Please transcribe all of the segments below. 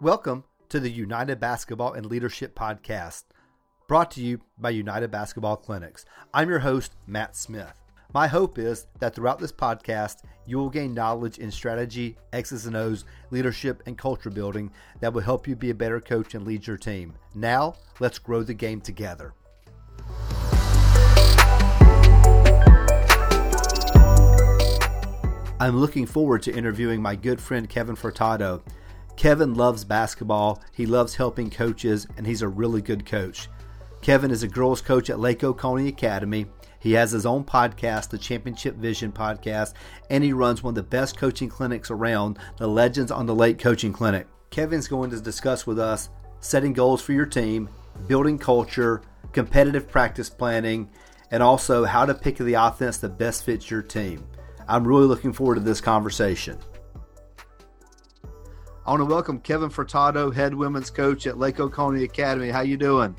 Welcome to the United Basketball and Leadership Podcast, brought to you by United Basketball Clinics. I'm your host, Matt Smith. My hope is that throughout this podcast, you will gain knowledge in strategy, X's and O's, leadership, and culture building that will help you be a better coach and lead your team. Now, let's grow the game together. I'm looking forward to interviewing my good friend Kevin Furtado. Kevin loves basketball, he loves helping coaches, and he's a really good coach. Kevin is a girls coach at Lake Oconee Academy. He has his own podcast, the Championship Vision podcast, and he runs one of the best coaching clinics around, the Legends on the Lake Coaching Clinic. Kevin's going to discuss with us setting goals for your team, building culture, competitive practice planning, and also how to pick the offense that best fits your team. I'm really looking forward to this conversation. I want to welcome Kevin Furtado, head women's coach at Lake Oconee Academy. How you doing?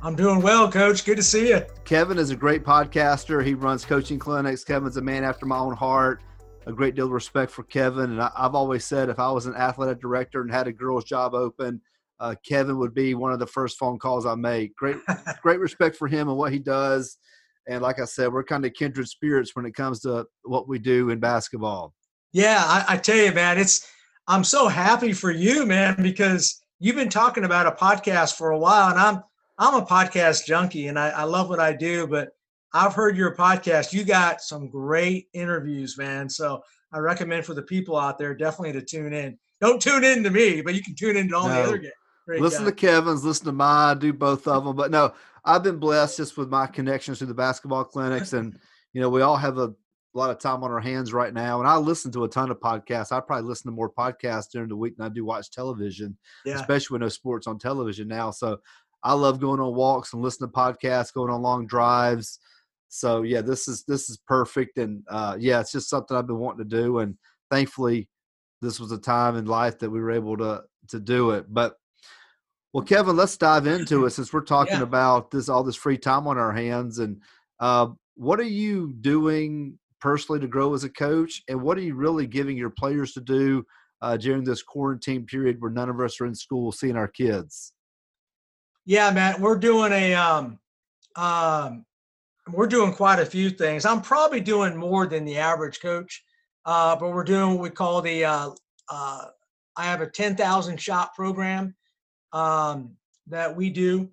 I'm doing well, coach. Good to see you. Kevin is a great podcaster. He runs coaching clinics. Kevin's a man after my own heart. A great deal of respect for Kevin. And I, have always said if I was an athletic director and had a girls' job open, uh, Kevin would be one of the first phone calls I make. Great, great respect for him and what he does. And like I said, we're kind of kindred spirits when it comes to what we do in basketball. Yeah, I, I tell you, man, it's I'm so happy for you, man, because you've been talking about a podcast for a while, and I'm I'm a podcast junkie, and I, I love what I do. But I've heard your podcast. You got some great interviews, man. So I recommend for the people out there definitely to tune in. Don't tune in to me, but you can tune in to all no. the other guys. listen to Kevin's, listen to my, do both of them. But no, I've been blessed just with my connections to the basketball clinics, and you know we all have a, a lot of time on our hands right now. And I listen to a ton of podcasts. I probably listen to more podcasts during the week than I do watch television, yeah. especially when no sports on television now. So I love going on walks and listening to podcasts, going on long drives. So yeah, this is this is perfect, and uh, yeah, it's just something I've been wanting to do, and thankfully, this was a time in life that we were able to to do it. But well, Kevin, let's dive into it since we're talking yeah. about this all this free time on our hands. And uh, what are you doing personally to grow as a coach, and what are you really giving your players to do uh, during this quarantine period where none of us are in school seeing our kids? Yeah, man, we're doing a um, um, we're doing quite a few things. I'm probably doing more than the average coach, uh, but we're doing what we call the uh, uh, I have a 10,000 shot program um, that we do,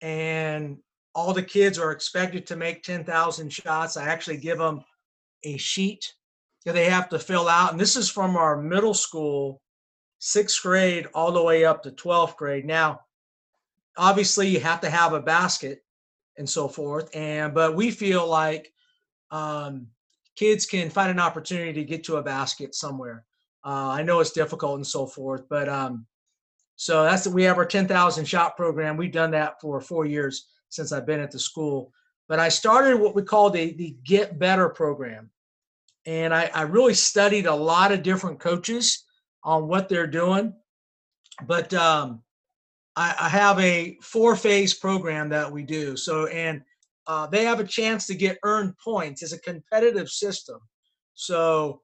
and all the kids are expected to make 10,000 shots. I actually give them a sheet that they have to fill out, and this is from our middle school, sixth grade, all the way up to 12th grade. Now, obviously, you have to have a basket and so forth, and but we feel like um, kids can find an opportunity to get to a basket somewhere. Uh, I know it's difficult and so forth, but um, so that's we have our 10,000 shot program. We've done that for four years since I've been at the school. But I started what we call the, the Get Better program. And I, I really studied a lot of different coaches on what they're doing. But um, I, I, have a four phase program that we do. So, and uh, they have a chance to get earned points. It's a competitive system. So,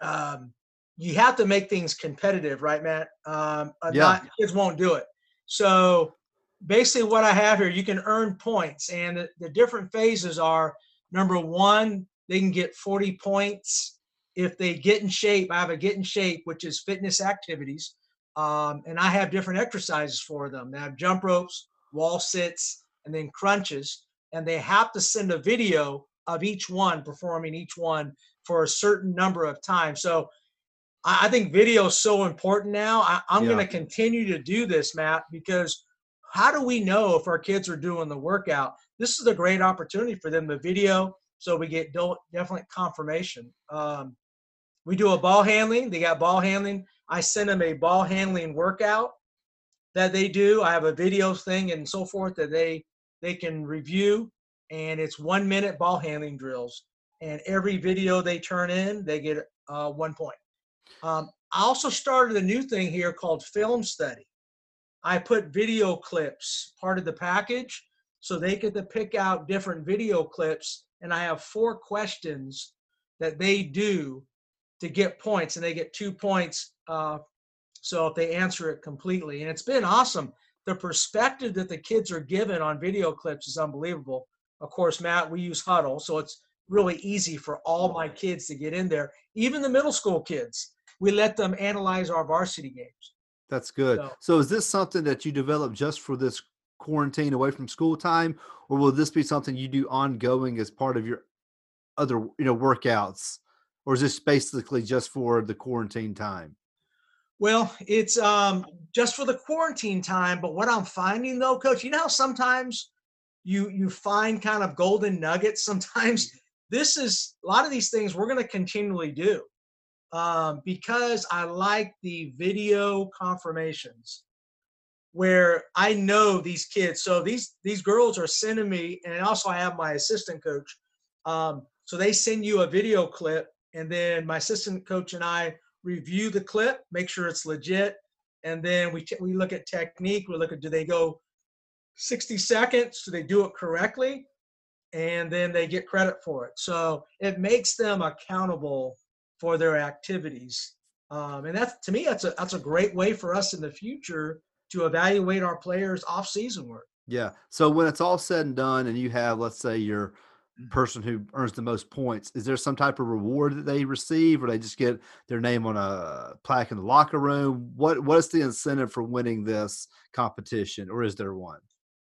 um, you have to make things competitive, right, Matt? Um, uh, yeah. Not, kids won't do it. So basically, what I have here, you can earn points, and the, the different phases are number one, they can get 40 points if they get in shape. I have a get in shape, which is fitness activities, um, and I have different exercises for them. They have jump ropes, wall sits, and then crunches, and they have to send a video of each one performing each one for a certain number of times. So I think video is so important now. I, am yeah. going to continue to do this, Matt, because how do we know if our kids are doing the workout? This is a great opportunity for them to video, so we get definite confirmation. Um, we do a ball handling. They got ball handling. I send them a ball handling workout that they do. I have a video thing and so forth that they they can review, and it's one minute ball handling drills. And every video they turn in, they get uh, one point. Um, I also started a new thing here called Film Study. I put video clips part of the package so they get to pick out different video clips. And I have four questions that they do to get points, and they get two points uh, So if they answer it completely, and it's been awesome. The perspective that the kids are given on video clips is unbelievable. Of course, Matt, we use Hudl, so it's really easy for all my kids to get in there. Even the middle school kids, we let them analyze our varsity games. That's good. So, so is this something that you developed just for this quarantine away from school time, or will this be something you do ongoing as part of your other you know workouts, or is this basically just for the quarantine time? Well, it's um, just for the quarantine time. But what I'm finding though, coach, you know how sometimes you you find kind of golden nuggets. Sometimes this is a lot of these things we're going to continually do um, because I like the video confirmations where I know these kids. So these these girls are sending me, and also I have my assistant coach. Um, so they send you a video clip, and then my assistant coach and I review the clip, make sure it's legit, and then we we look at technique. We look at do they go 60 seconds? Do they do it correctly? And then they get credit for it. So it makes them accountable for their activities. Um, and that's to me, that's a that's a great way for us in the future to evaluate our players' off-season work. Yeah. So when it's all said and done, and you have, let's say, your mm. person who earns the most points, is there some type of reward that they receive, or they just get their name on a plaque in the locker room? What What is the incentive for winning this competition, or is there one?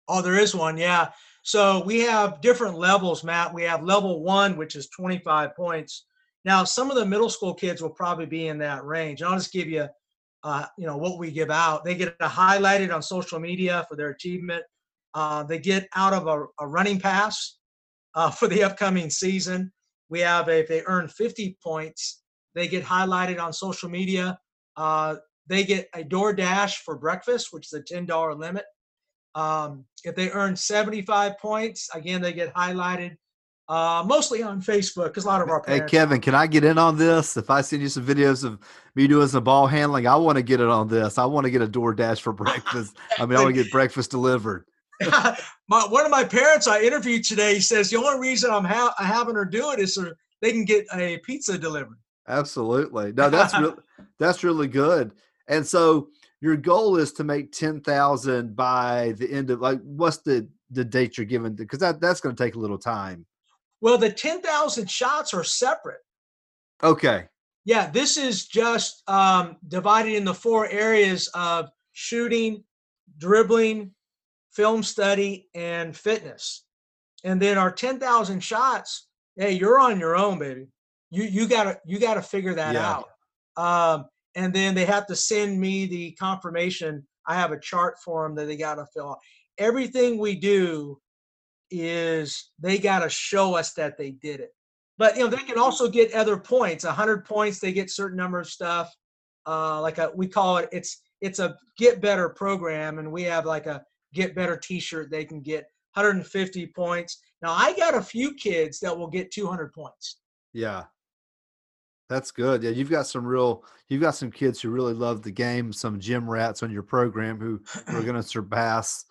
Oh, there is one. Yeah. So we have different levels, Matt. We have level one, which is 25 points. Now, some of the middle school kids will probably be in that range. I'll just give you, uh, you know, what we give out. They get highlighted on social media for their achievement. Uh, they get out of a, a running pass uh, for the upcoming season. We have, a, if they earn 50 points, they get highlighted on social media. Uh, they get a DoorDash for breakfast, which is a $10 limit. Um, if they earn 75 points, again, they get highlighted uh, mostly on Facebook because a lot of our parents. Hey Kevin, can I get in on this? If I send you some videos of me doing some ball handling, I want to get it on this. I want to get a DoorDash for breakfast. I mean, I want to get breakfast delivered. my, one of my parents I interviewed today says the only reason I'm ha- having her do it is so they can get a pizza delivered. Absolutely. No, that's really that's really good. And so your goal is to make ten thousand by the end of like what's the the date you're given because that that's going to take a little time. Well, the 10,000 shots are separate. Okay. Yeah, this is just um, divided into four areas of shooting, dribbling, film study, and fitness. And then our 10,000 shots, hey, you're on your own, baby. You you gotta you gotta figure that yeah. out. Um, and then they have to send me the confirmation. I have a chart for them that they gotta fill out. Everything we do is they got to show us that they did it. But you know, they can also get other points. A hundred points, they get certain number of stuff. Uh, like a, we call it, it's it's a get better program, and we have like a get better T-shirt. They can get 150 points. Now I got a few kids that will get 200 points. Yeah, that's good. Yeah, you've got some real, you've got some kids who really love the game, some gym rats on your program who, who are going to surpass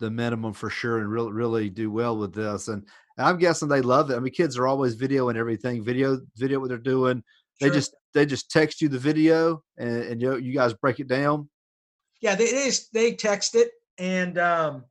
the minimum for sure and really really do well with this. And, and I'm guessing they love it. I mean, kids are always videoing everything, video video what they're doing. Sure. They just they just text you the video and, and you you guys break it down. Yeah, they they, they text it and um,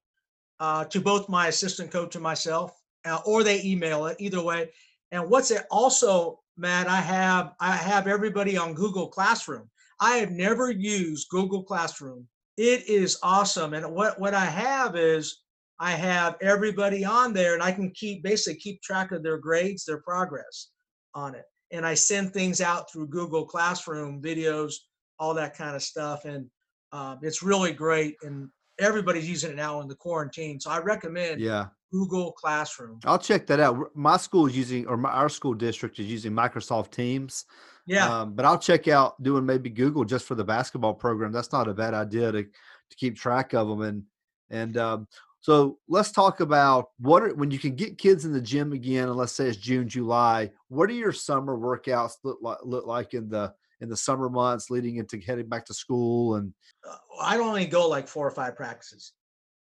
uh, to both my assistant coach and myself, uh, or they email it. Either way. And what's it also, Matt? I have I have everybody on Google Classroom. I have never used Google Classroom it is awesome. And what, what I have is I have everybody on there and I can keep basically keep track of their grades, their progress on it. And I send things out through Google Classroom, videos, all that kind of stuff. And um, it's really great. And everybody's using it now in the quarantine. So I recommend yeah. Google Classroom. I'll check that out. My school is using, or my, our school district is using Microsoft Teams. Yeah. Um, but I'll check out doing maybe Google just for the basketball program. That's not a bad idea to to keep track of them. And and um, so let's talk about what are, when you can get kids in the gym again, and let's say it's June, July. What do your summer workouts look like, look like in the in the summer months leading into heading back to school? And uh, I only go like four or five practices.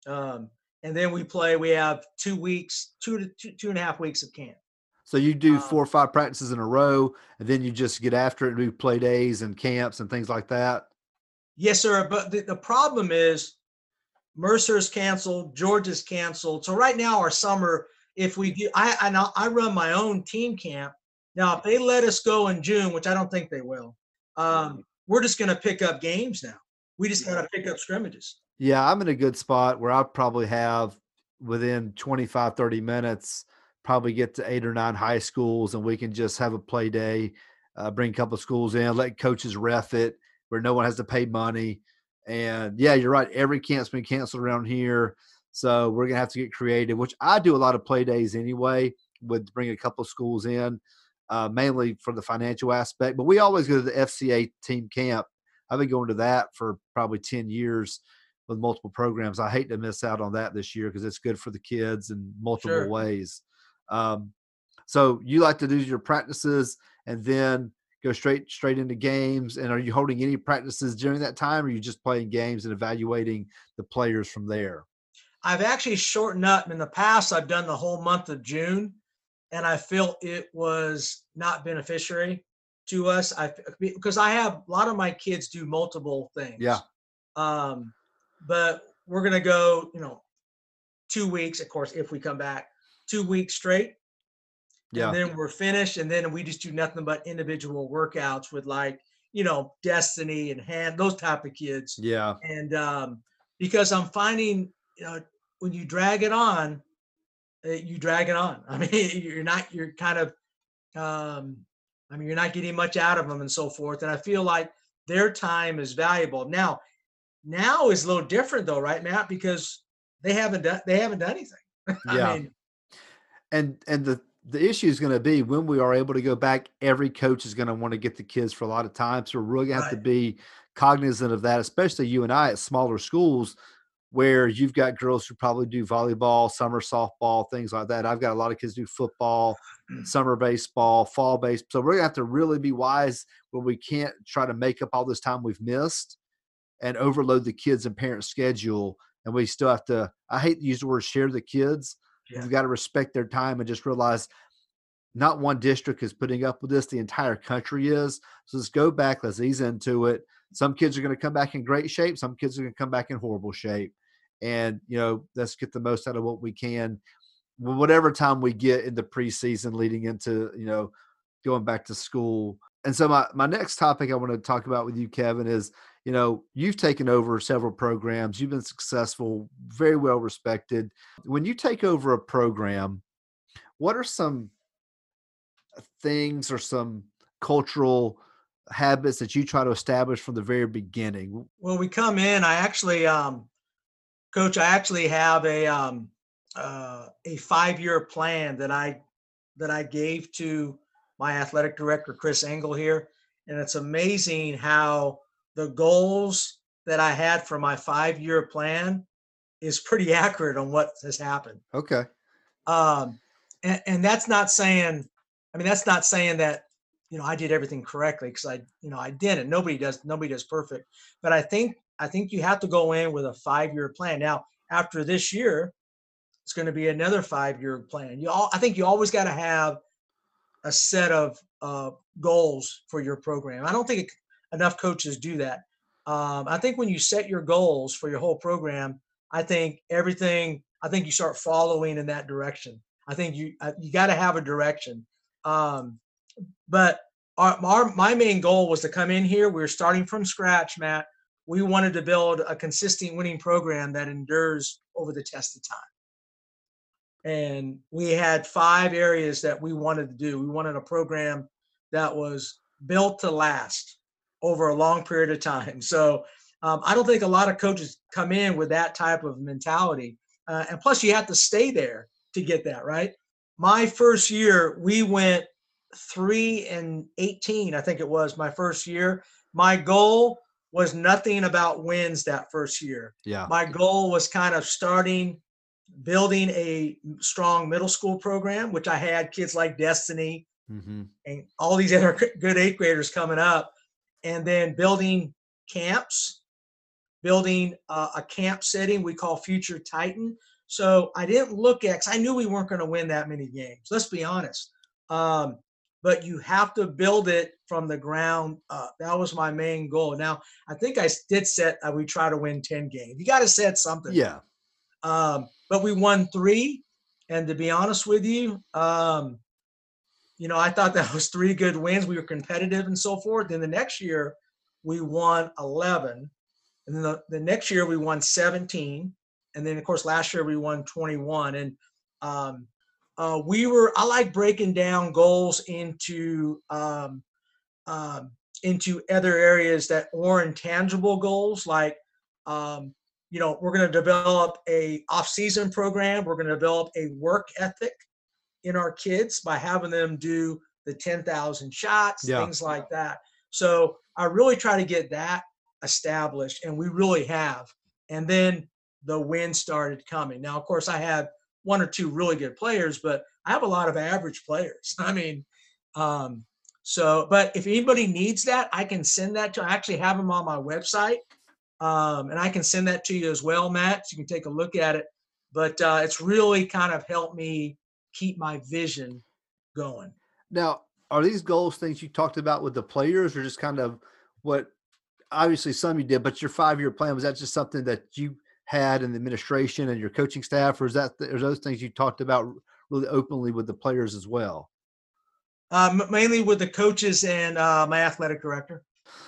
Um, and then we play. We have two weeks, two to two, two and a half weeks of camp. So you do um, four or five practices in a row, and then you just get after it and do play days and camps and things like that. Yes, sir. But the, the problem is Mercer's canceled, Georgia's canceled. So right now, our summer, if we do, I I, I run my own team camp. Now, if they let us go in June, which I don't think they will, um, we're just going to pick up games now. We just got to pick up scrimmages. Yeah, I'm in a good spot where I probably have within 25, 30 minutes, probably get to eight or nine high schools and we can just have a play day, uh, bring a couple of schools in, let coaches ref it where no one has to pay money. And yeah, you're right. Every camp's been canceled around here. So we're going to have to get creative, which I do a lot of play days anyway, with bring a couple of schools in, uh, mainly for the financial aspect. But we always go to the FCA team camp. I've been going to that for probably 10 years with multiple programs. I hate to miss out on that this year because it's good for the kids in multiple Sure. ways. Um, so you like to do your practices and then go straight straight into games. And are you holding any practices during that time, or are you just playing games and evaluating the players from there? I've actually shortened up. In the past, I've done the whole month of June, and I feel it was not beneficiary to us. I because I have a lot of my kids do multiple things. Yeah. Um, but we're gonna go, you know, two weeks, of course, if we come back, two weeks straight. Yeah. And then we're finished, and then we just do nothing but individual workouts with like, you know, Destiny and Hand, those type of kids Yeah. and um, because I'm finding, you know, when you drag it on, uh, you drag it on. I mean, you're not, you're kind of, um, I mean, you're not getting much out of them and so forth. And I feel like their time is valuable. Now, now is a little different though, right, Matt? Because they haven't done, they haven't done anything. I Yeah. mean, and and the the issue is going to be when we are able to go back every coach is going to want to get the kids for a lot of time. So we're really going to have to be cognizant of that especially you and i at smaller schools where you've got girls who probably do volleyball summer softball things like that. I've got a lot of kids do football mm. summer baseball fall base so we're going to have to really be wise where we can't try to make up all this time we've missed and overload the kids and parents' schedule and we still have to i hate to use the word share the kids Yeah. We've got to respect their time and just realize not one district is putting up with this, the entire country is. So let's go back, let's ease into it. Some kids are going to come back in great shape, some kids are going to come back in horrible shape. And, you know, let's get the most out of what we can. Whatever time we get in the preseason leading into, you know, going back to school. And so my, my next topic I want to talk about with you, Kevin, is you know, you've taken over several programs, you've been successful, very well respected. When you take over a program, what are some things or some cultural habits that you try to establish from the very beginning? Well, we come in. I actually, um, coach, I actually have a um, uh, a five year plan that I that I gave to my athletic director Chris Engel here, and it's amazing how the goals that I had for my five year plan is pretty accurate on what has happened. Okay. Um, and, and that's not saying, I mean, that's not saying that, you know, I did everything correctly because I, you know, I didn't. Nobody does, nobody does perfect. But I think, I think you have to go in with a five year plan. Now, after this year, it's going to be another five year plan. You all, I think you always got to have a set of uh, goals for your program. I don't think enough coaches do that. Um, I think when you set your goals for your whole program, I think everything. I think you start following in that direction. I think you uh, you got to have a direction. Um, but our, our my main goal was to come in here. We were starting from scratch, Matt. We wanted to build a consistent winning program that endures over the test of time. And we had five areas that we wanted to do. We wanted a program that was built to last over a long period of time. So um, I don't think a lot of coaches come in with that type of mentality. Uh, and plus, you have to stay there to get that right. My first year, we went three and 18, I think it was my first year. My goal was nothing about wins that first year. Yeah. My goal was kind of starting building a strong middle school program, which I had kids like Destiny Mm-hmm. and all these other good eighth graders coming up, and then building camps, building uh, a camp setting we call Future Titan. So I didn't look at, I knew we weren't going to win that many games. Let's be honest. Um, but you have to build it from the ground up. That was my main goal. Now, I think I did set, uh, we try to win 10 games. You got to set something. Yeah. Um, but we won three. And to be honest with you, um, you know, I thought that was three good wins. We were competitive and so forth. Then the next year, we won 11. And then the, the next year, we won 17. And then, of course, last year, we won 21. And um, uh, we were, I like breaking down goals into, um, um, into other areas that are intangible goals like um, you know we're going to develop a off-season program we're going to develop a work ethic in our kids by having them do the 10,000 shots, yeah. things like that. So I really try to get that established, and we really have. And then the win started coming. Now, of course, I have one or two really good players, but I have a lot of average players. I mean, um, so, but if anybody needs that, I can send that to. I actually have them on my website, um, and I can send that to you as well, Matt. So you can take a look at it. But uh, it's really kind of helped me keep my vision going. Now, are these goals things you talked about with the players, or just kind of what? Obviously, some you did, but your five-year plan was that just something that you had in the administration and your coaching staff, or is that are those things you talked about really openly with the players as well? Um, mainly with the coaches and uh, my athletic director.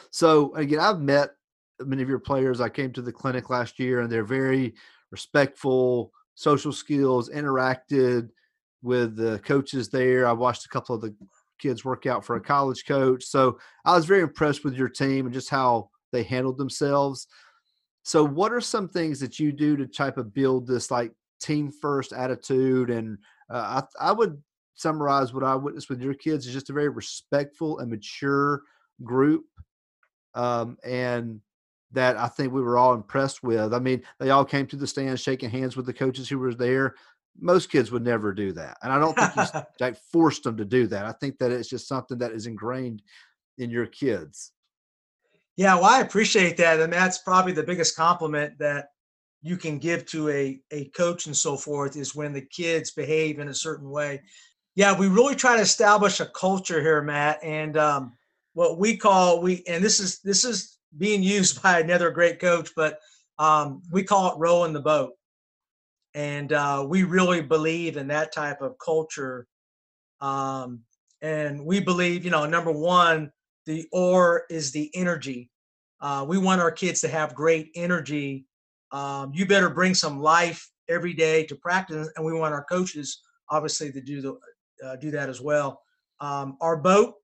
So again, I've met many of your players. I came to the clinic last year, and they're very respectful, social skills, interacted with the coaches there. I watched a couple of the kids work out for a college coach. So I was very impressed with your team and just how they handled themselves. So, what are some things that you do to type of build this like team first attitude? And uh, I, I would summarize what I witnessed with your kids is just a very respectful and mature group. Um, and that I think we were all impressed with. I mean, they all came to the stand shaking hands with the coaches who were there most kids would never do that and i don't think you like forced them to do that i think that it's just something that is ingrained in your kids. Yeah well i appreciate that and that's probably the biggest compliment that you can give to a, a coach and so forth is when the kids behave in a certain way. Yeah we really try to establish a culture here matt and um, what we call we and this is this is being used by another great coach but um, we call it rowing the boat and uh, we really believe in that type of culture um, and we believe you know number one the oar is the energy uh, we want our kids to have great energy um, you better bring some life every day to practice and we want our coaches obviously to do the uh, do that as well um, our boat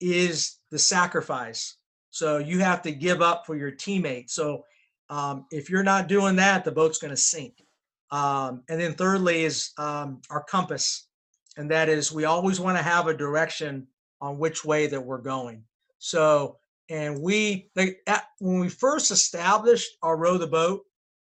is the sacrifice so you have to give up for your teammates so um, if you're not doing that the boat's going to sink um, and then thirdly is um, our compass. And that is we always want to have a direction on which way that we're going. So, and we, they, at, when we first established our row the boat,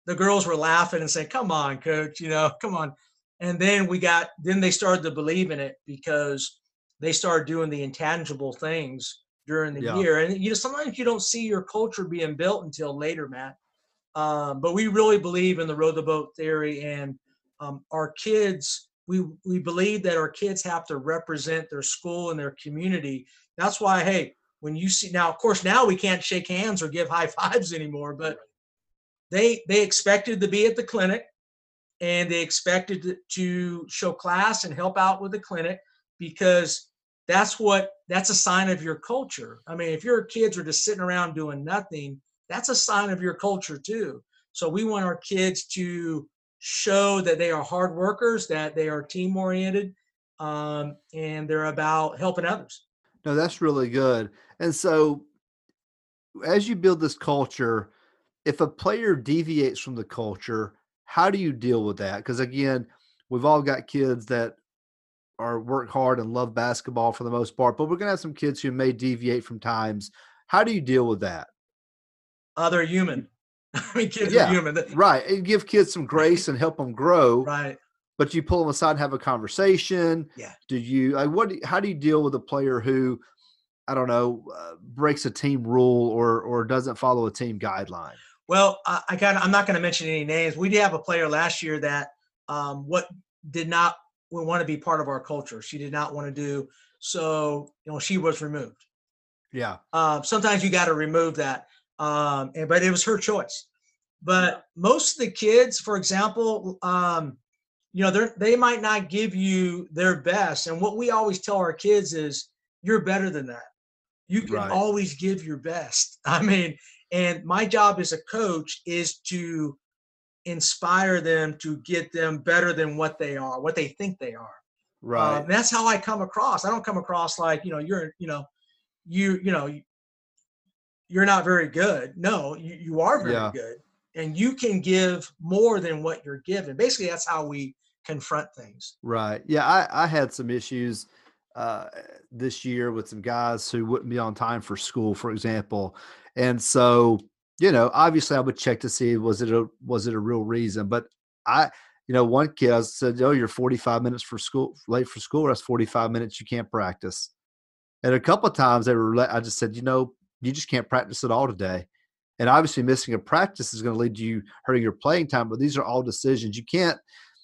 the girls were laughing and saying, come on, coach, you know, come on. And then we got, then they started to believe in it because they started doing the intangible things during the yeah. year. And you know, sometimes you don't see your culture being built until later, Matt. Um, but we really believe in the row the boat theory, and um, our kids. We we believe that our kids have to represent their school and their community. That's why, hey, when you see now, of course, now we can't shake hands or give high fives anymore, but they they expected to be at the clinic and they expected to show class and help out with the clinic because that's what that's a sign of your culture. I mean, if your kids are just sitting around doing nothing, that's a sign of your culture too. So we want our kids to show that they are hard workers, that they are team oriented, um, and they're about helping others. No, that's really good. And so as you build this culture, if a player deviates from the culture, how do you deal with that? Because again, we've all got kids that are work hard and love basketball for the most part, but we're going to have some kids who may deviate from times. How do you deal with that? Uh, they're human. I mean, kids yeah, are human. Right. And give kids some grace and help them grow. Right. But you pull them aside and have a conversation. Yeah. Do you, like, what, how do you deal with a player who, I don't know, uh, breaks a team rule or, or doesn't follow a team guideline? Well, I, I kind of, I'm not going to mention any names. We did have a player last year that, um, what did not want to be part of our culture. She did not want to do so you know she was removed. Yeah. Uh, sometimes you got to remove that, um, and, but it was her choice. But most of the kids, for example, um, you know, they they might not give you their best, and what we always tell our kids is, "You're better than that. You can Right. always give your best." I mean, and my job as a coach is to inspire them to get them better than what they are, what they think they are. Right. Um, that's how I come across. I don't come across like you know you're you know you you know you're not very good. No, you, you are very Yeah. good, and you can give more than what you're given. Basically, that's how we confront things. Right. Yeah, I, I had some issues uh, this year with some guys who wouldn't be on time for school, for example. And so, you know, obviously I would check to see was it a was it a real reason. But I, you know, one kid I said, Oh, you're 45 minutes for school late for school, that's 45 minutes you can't practice. And a couple of times they were I just said, you know, you just can't practice at all today. And obviously missing a practice is going to lead to you hurting your playing time, but these are all decisions. You can't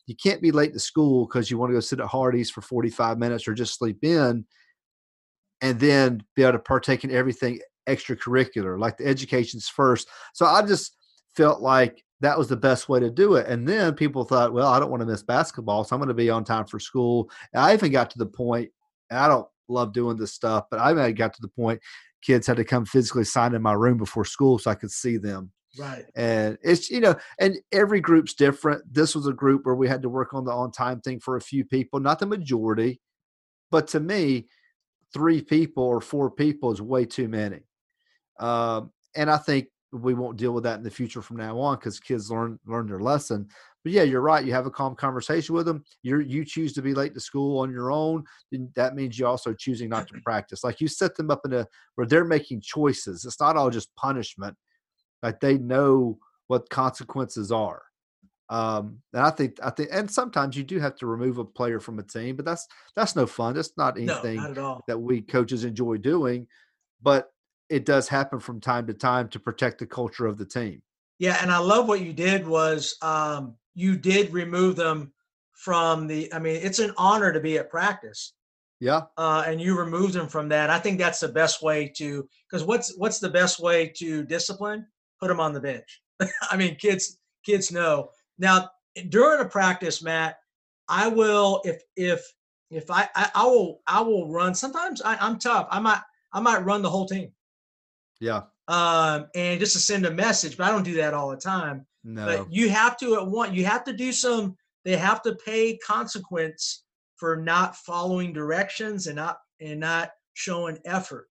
you can't be late to school because you want to go sit at Hardee's for 45 minutes or just sleep in and then be able to partake in everything extracurricular, like the education's first. So I just felt like that was the best way to do it. And then people thought, well, I don't want to miss basketball, so I'm going to be on time for school. And I even got to the point, I don't love doing this stuff, but I got to the point kids had to come physically sign in my room before school so I could see them. Right. and it's you know and every group's different. This was a group where we had to work on the on time thing for a few people not the majority but to me three people or four people is way too many. Um, and i think we won't deal with that in the future from now on because kids learn learn their lesson but yeah you're right you have a calm conversation with them you you choose to be late to school on your own then that means you're also choosing not to practice like you set them up in a where they're making choices it's not all just punishment like they know what consequences are. Um, and I think I think and sometimes you do have to remove a player from a team, but that's that's no fun. That's not No, anything not at all. that we coaches enjoy doing, but it does happen from time to time to protect the culture of the team. Yeah, and I love what you did was um, you did remove them from the. I mean, it's an honor to be at practice. Yeah, uh, and you removed them from that. I think that's the best way to because what's what's the best way to discipline? Put them on the bench. I mean, kids kids know now during a practice, Matt. I will if if if I I, I will I will run. Sometimes I, I'm tough. I might I might run the whole team, yeah, um, and just to send a message. But I don't do that all the time. No, But you have to at one. You have to do some. They have to pay consequence for not following directions and not and not showing effort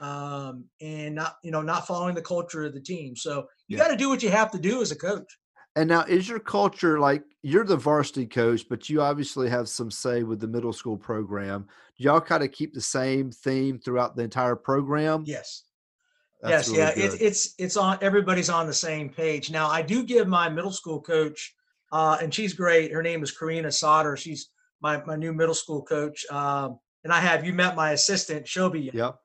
um and not you know not following the culture of the team so you Yeah. got to do what you have to do as a coach And now, is your culture like you're the varsity coach, but you obviously have some say with the middle school program? Do y'all kind of keep the same theme throughout the entire program? yes That's yes really yeah it's good. it's it's on everybody's on the same page now i do give my middle school coach uh and she's great her name is karina Sauter. she's my my new middle school coach um and i have you met my assistant shobi? Yep.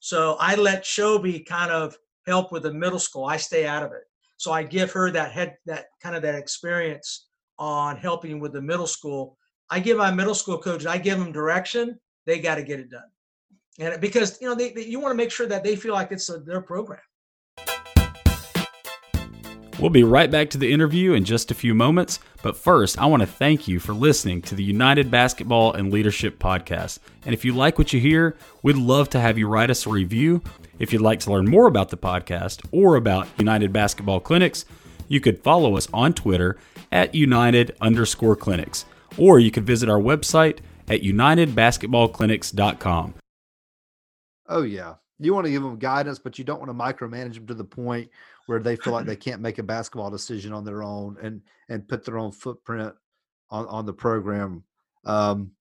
So I let Shobi kind of help with the middle school. I stay out of it. So I give her that head that kind of that experience on helping with the middle school. I give my middle school coaches, I give them direction. They got to get it done. And because you know they, they you want to make sure that they feel like it's a, their program. We'll be right back to the interview in just a few moments, but first, I want to thank you for listening to the United Basketball and Leadership Podcast. And if you like what you hear, we'd love to have you write us a review. If you'd like to learn more about the podcast or about United Basketball Clinics, you could follow us on Twitter at United underscore clinics, or you could visit our website at unitedbasketballclinics.com. Oh yeah. You want to give them guidance, but you don't want to micromanage them to the point where they feel like they can't make a basketball decision on their own and and put their own footprint on on the program. Um,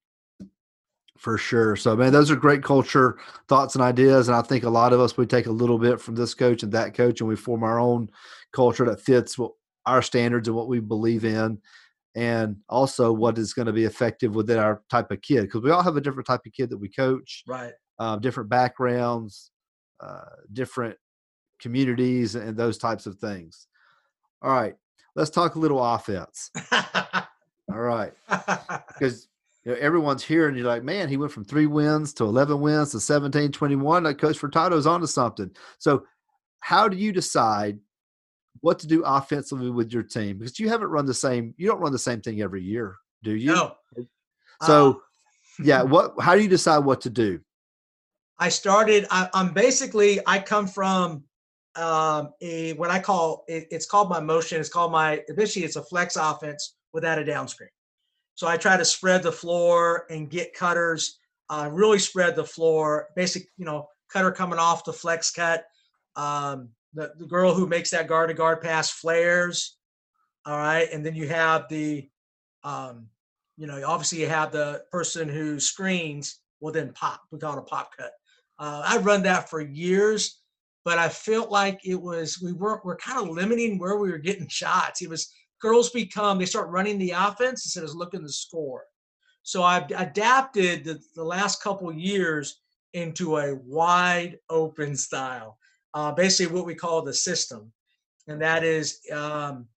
for sure. So man, those are great culture thoughts and ideas, and I think a lot of us we take a little bit from this coach and that coach, and we form our own culture that fits what our standards and what we believe in. And also, what is going to be effective within our type of kid? Because we all have a different type of kid that we coach Right. Uh, different backgrounds, uh, different communities, and those types of things. All right, let's talk a little offense. All right, because you know, everyone's hearing you're like, man, he went from three wins to 11 wins to 17, 21. Like Coach Furtado's onto something. So, how do you decide what to do offensively with your team? Because you haven't run the same, you don't run the same thing every year, do you? No. So, Uh, yeah, what, how do you decide what to do? I started. I, I'm basically. I come from um, a what I call it, it's called my motion. It's called my eventually it's a flex offense without a down screen. So I try to spread the floor and get cutters. Uh, really spread the floor. Basic, you know, cutter coming off the flex cut. Um, the the girl who makes that guard to guard pass flares. All right, and then you have the, um, you know, obviously you have the person who screens will then pop. We call it a pop cut. Uh, I run that for years, but I felt like it was we weren't we're kind of limiting where we were getting shots. It was girls become they start running the offense instead of looking to score. So I've adapted the, the last couple years into a wide open style, uh, basically what we call the system, and that is um,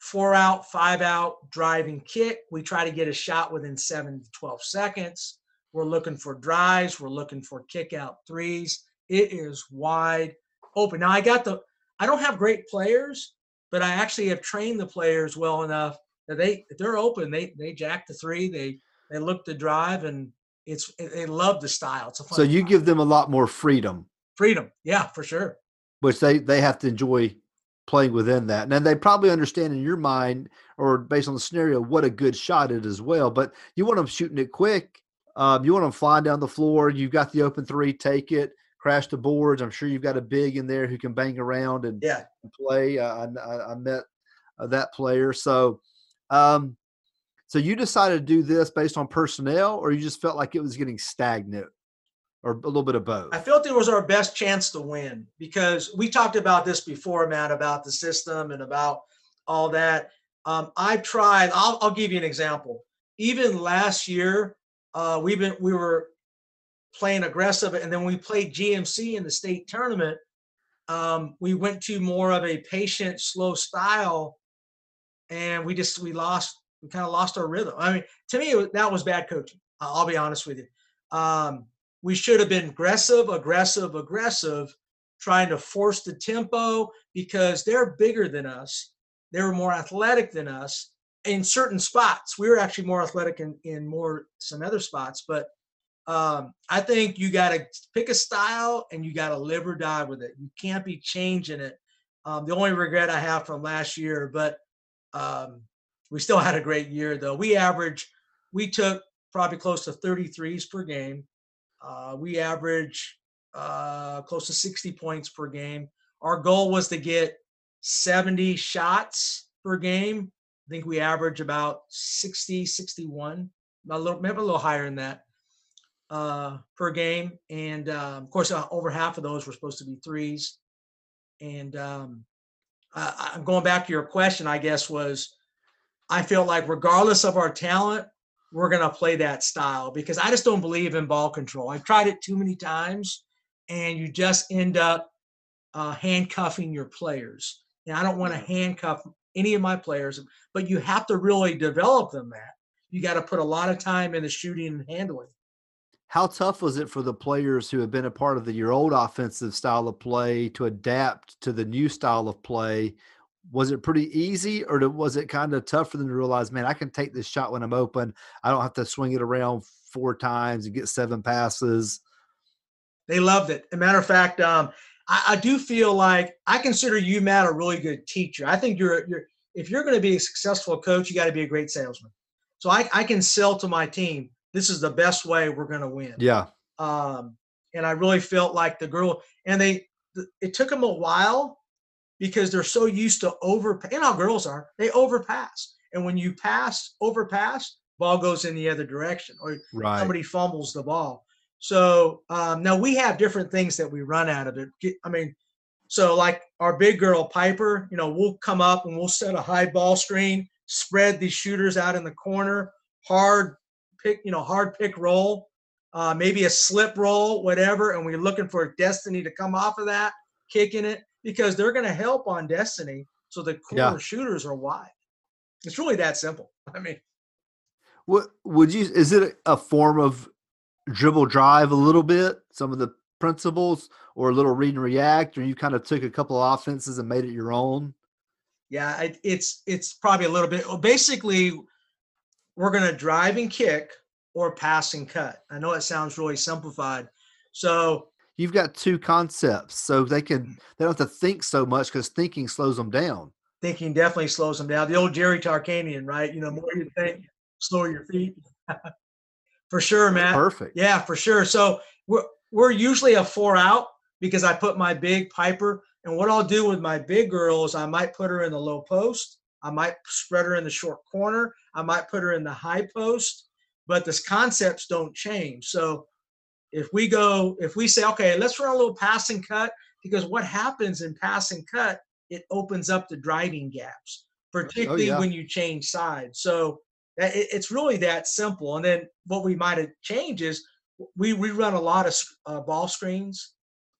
four out, five out, driving kick. We try to get a shot within seven to twelve seconds. We're looking for drives. We're looking for kick out threes. It is wide open. Now I got the. I don't have great players, but I actually have trained the players well enough that they if they're open. They they jack the three. They they look to drive, and it's they love the style. It's a fun So you style. give them a lot more freedom, freedom. Yeah, for sure. which they they have to enjoy playing within that. And then they probably understand in your mind or based on the scenario what a good shot it is as well. But you want them shooting it quick. Um, you want them flying down the floor. You've got the open three, take it, crash the boards. I'm sure you've got a big in there who can bang around and Yeah. play. Uh, I, I, I met uh, that player. So, um, so you decided to do this based on personnel, or you just felt like it was getting stagnant, or a little bit of both? I felt it was our best chance to win because we talked about this before, Matt, about the system and about all that. Um, I've tried. I'll, I'll give you an example. Even last year, uh, we've been we were playing aggressive, and then we played GMC in the state tournament. Um, we went to more of a patient, slow style, and we just we lost. We kind of lost our rhythm. I mean, to me, that was bad coaching. I'll I'll be honest with you. Um, we should have been aggressive, aggressive, aggressive, trying to force the tempo because they're bigger than us. They were more athletic than us in certain spots. We were actually more athletic in, in more some other spots, but um, I think you got to pick a style and you got to live or die with it. You can't be changing it. Um, the only regret I have from last year, but um, we still had a great year though. We averaged, we took probably close to 33s per game. Uh, we average uh, close to 60 points per game. Our goal was to get 70 shots per game. I think we average about 60, 61, a little, maybe a little higher than that uh, per game. And um, of course, uh, over half of those were supposed to be threes. And um, I, I'm going back to your question, I guess, was I feel like regardless of our talent, we're going to play that style because I just don't believe in ball control. I've tried it too many times and you just end up uh, handcuffing your players. And I don't want to handcuff any of my players, but you have to really develop them that. You got to put a lot of time in the shooting and handling. How tough was it for the players who have been a part of the, your old offensive style of play to adapt to the new style of play? Was it pretty easy, or was it kind of tough for them to realize, man, I can take this shot when I'm open. I don't have to swing it around four times and get seven passes. They loved it. As a matter of fact, um, I, I, do feel like I consider you, Matt, a really good teacher. I think you're you're if you're going to be a successful coach, you got to be a great salesman. So I, I can sell to my team. This is the best way we're going to win. Yeah. Um, and I really felt like the girl, and they, it took them a while because they're so used to over, and how girls are, they overpass. And when you pass, overpass, ball goes in the other direction, or right. somebody fumbles the ball. So um, now we have different things that we run out of it. I mean, so like our big girl Piper, you know, we'll come up and we'll set a high ball screen, spread these shooters out in the corner, hard pick, you know, hard pick roll, uh, maybe a slip roll, whatever, and we're looking for Destiny to come off of that, kicking it because they're going to help on Destiny. So the corner yeah. shooters are wide. It's really that simple. I mean, What would you? Is it a form of dribble drive a little bit? Some of the principles, or a little read and react, or you kind of took a couple of offenses and made it your own? Yeah, it, it's it's probably a little bit. Well, basically, we're going to drive and kick or pass and cut. I know it sounds really simplified. So you've got two concepts, so they can mm. they don't have to think so much because thinking slows them down. Thinking definitely slows them down. The old Jerry Tarkanian, right? You know, more you think, slower your feet. for sure, man. Perfect. Yeah, for sure. So we're we're usually a four out because I put my big piper. And what I'll do with my big girl is I might put her in the low post. I might spread her in the short corner. I might put her in the high post, but the concepts don't change. So if we go, if we say, okay, let's run a little pass and cut, because what happens in pass and cut, it opens up the driving gaps, oh, particularly oh, yeah. when you change sides. So it's really that simple. And then what we might have changed is we we run a lot of uh, ball screens.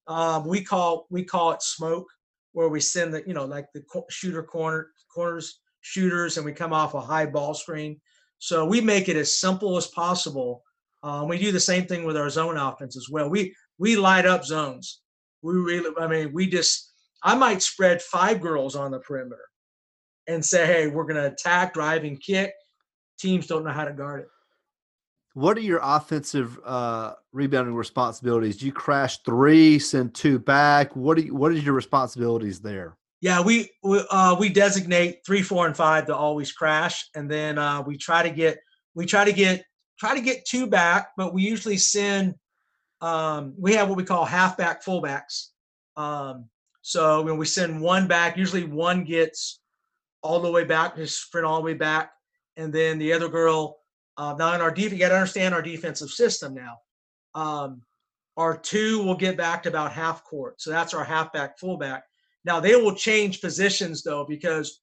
Um, we call we call it smoke, where we send the you know like the shooter corner corners shooters, and we come off a high ball screen. So we make it as simple as possible. Um, we do the same thing with our zone offense as well. We we light up zones. We really, I mean, we just I might spread five girls on the perimeter and say, hey, we're going to attack, drive, and kick. Teams don't know how to guard it. What are your offensive uh, rebounding responsibilities? Do you crash three, send two back? What are you, what is your responsibilities there? Yeah, we we, uh, we designate three, four, and five to always crash, and then uh, we try to get we try to get try to get two back, but we usually send. Um, we have what we call halfback fullbacks. Um, so when we send one back, usually one gets all the way back, just sprint all the way back, and then the other girl uh, now in our defense, you got to understand our defensive system now. Um, our two will get back to about half court, so that's our halfback fullback. Now they will change positions though because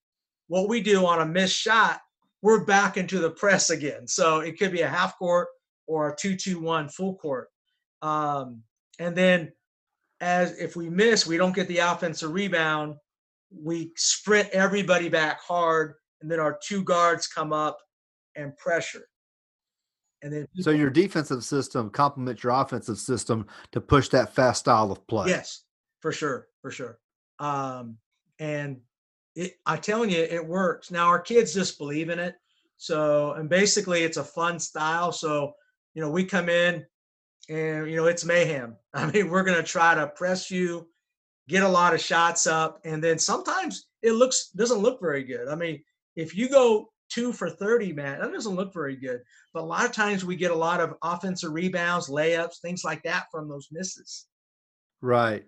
what we do on a missed shot, we're back into the press again. So it could be a half court or a two-two-one full court. Um, and then as if we miss, we don't get the offensive rebound. We sprint everybody back hard, and then our two guards come up and pressure. And then so your defensive system complements your offensive system to push that fast style of play. Yes, for sure, for sure. Um, and it, I'm telling you, it works. Now our kids just believe in it. So, and basically, it's a fun style. So, you know, we come in and you know it's mayhem. I mean, we're going to try to press you, get a lot of shots up, and then sometimes it looks doesn't look very good. I mean, if you go two for 30, man, that doesn't look very good. But a lot of times we get a lot of offensive rebounds, layups, things like that from those misses. Right.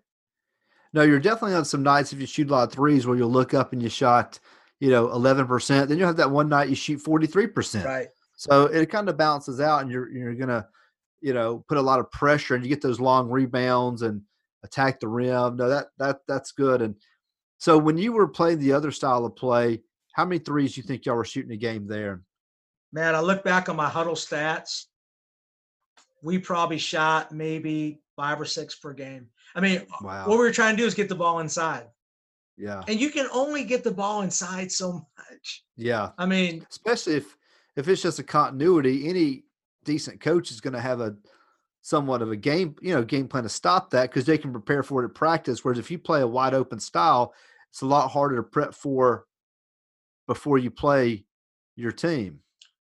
No, you're definitely on some nights if you shoot a lot of threes where you'll look up and you shot, you know, 11%. Then you'll have that one night you shoot 43%. Right. So it kind of balances out and you're, you're going to, you know, put a lot of pressure and you get those long rebounds and attack the rim. No, that, that, that's good. And so when you were playing the other style of play, how many threes do you think y'all were shooting a game there? Man, I look back on my Hudl stats. We probably shot maybe five or six per game. I mean, wow. what we were trying to do is get the ball inside. Yeah. And you can only get the ball inside so much. Yeah. I mean, especially if if it's just a continuity, any decent coach is going to have a somewhat of a game, you know, game plan to stop that because they can prepare for it at practice. Whereas if you play a wide open style, it's a lot harder to prep for before you play your team.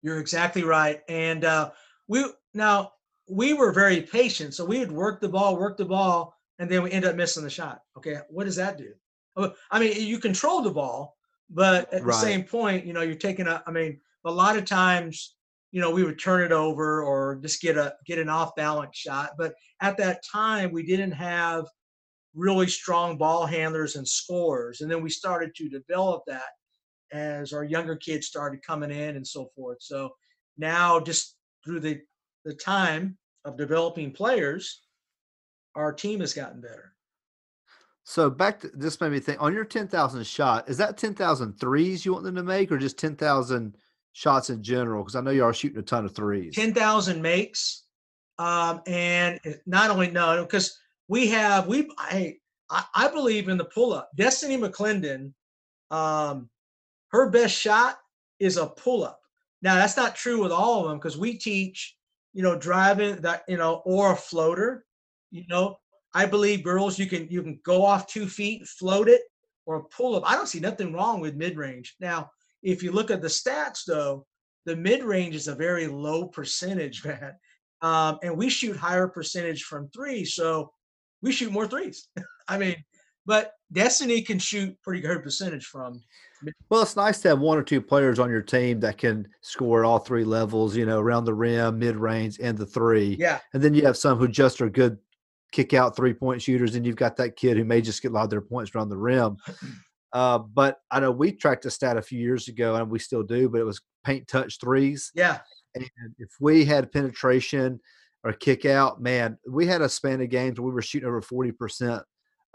You're exactly right. And uh, we now we were very patient, so we would work the ball, work the ball, and then we end up missing the shot. Okay, what does that do? Oh, I mean, you control the ball, but at right. the same point, you know, you're taking a. I mean, a lot of times, you know, we would turn it over or just get a get an off balance shot. But at that time, we didn't have really strong ball handlers and scorers, and then we started to develop that as our younger kids started coming in and so forth. So now, just through the the time of developing players, our team has gotten better. So back to this made me think on your 10,000 shot, is that 10,000 threes you want them to make or just 10,000 shots in general? Because I know you are shooting a ton of threes. 10,000 makes. Um, and not only no, because we have, we, I, I believe in the pull up. Destiny McClendon um, her best shot is a pull up. Now that's not true with all of them because we teach, you know, driving that, you know, or a floater. You know, I believe girls, you can you can go off two feet, float it, or pull up. I don't see nothing wrong with mid range. Now, if you look at the stats though, the mid range is a very low percentage, man. Um, and we shoot higher percentage from three, so we shoot more threes. I mean, but Destiny can shoot pretty good percentage from. Well, it's nice to have one or two players on your team that can score all three levels, you know, around the rim, mid range, and the three. Yeah. And then you have some who just are good kick out three point shooters, and you've got that kid who may just get a lot of their points around the rim. Uh, but I know we tracked a stat a few years ago, and we still do, but it was paint touch threes. Yeah. And if we had penetration or kick out, man, we had a span of games where we were shooting over 40%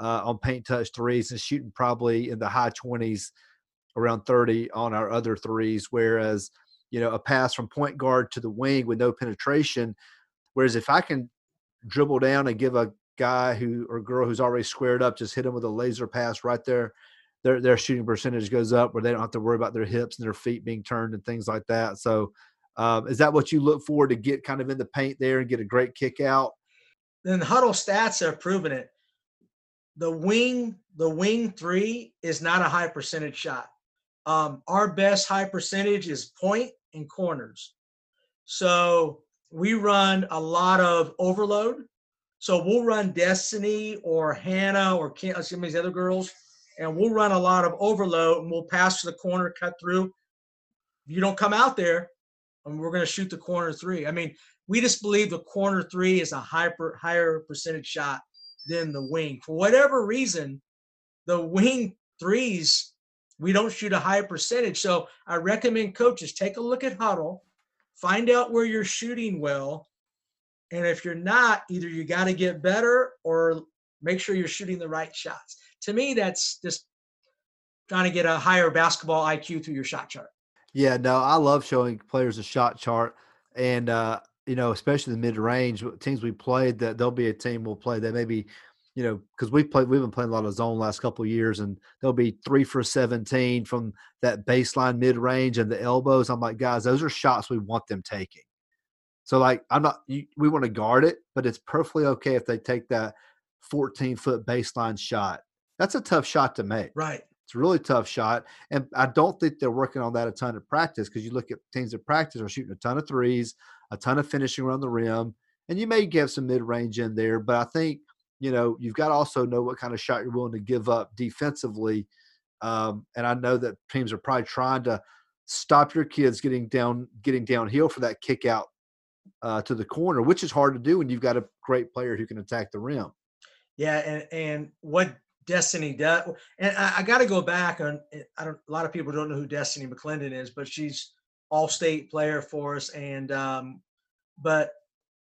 uh, on paint touch threes and shooting probably in the high 20s, around 30 on our other threes. Whereas, you know, a pass from point guard to the wing with no penetration. Whereas if I can dribble down and give a guy who or girl who's already squared up, just hit them with a laser pass right there their their shooting percentage goes up where they don't have to worry about their hips and their feet being turned and things like that. So, um, is that what you look for to get kind of in the paint there and get a great kick out? Then Hudl stats have proven it. The wing, the wing three is not a high percentage shot. Um, our best high percentage is point and corners. So we run a lot of overload. So we'll run Destiny or Hannah or some of these other girls and we'll run a lot of overload and we'll pass to the corner, cut through. You don't come out there, and we're going to shoot the corner three. I mean, we just believe the corner three is a higher percentage shot than the wing. For whatever reason, the wing threes, we don't shoot a high percentage. So I recommend coaches take a look at Hudl, find out where you're shooting well. And if you're not, either you got to get better or make sure you're shooting the right shots to me, that's just trying to get a higher basketball IQ through your shot chart. Yeah, no, I love showing players a shot chart, and uh, you know, especially the mid range teams we played. That there'll be a team we'll play that maybe, you know, because we've played, we've been playing a lot of zone last couple years, and they'll be three for seventeen from that baseline mid range and the elbows. I'm like, guys, those are shots we want them taking. So like, I'm not. You, we want to guard it, but it's perfectly okay if they take that 14 foot baseline shot that's a tough shot to make. Right. It's a really tough shot. And I don't think they're working on that a ton of practice because you look at teams that practice are shooting a ton of threes, a ton of finishing around the rim, and you may get some mid range in there. But I think, you know, you've got to also know what kind of shot you're willing to give up defensively. Um, and I know that teams are probably trying to stop your kids getting down, getting downhill for that kick out uh, to the corner, which is hard to do when you've got a great player who can attack the rim. Yeah, and and what Destiny does. And I, I got to go back on. I don't. A lot of people don't know who Destiny McClendon is, but she's all-state player for us, and um, but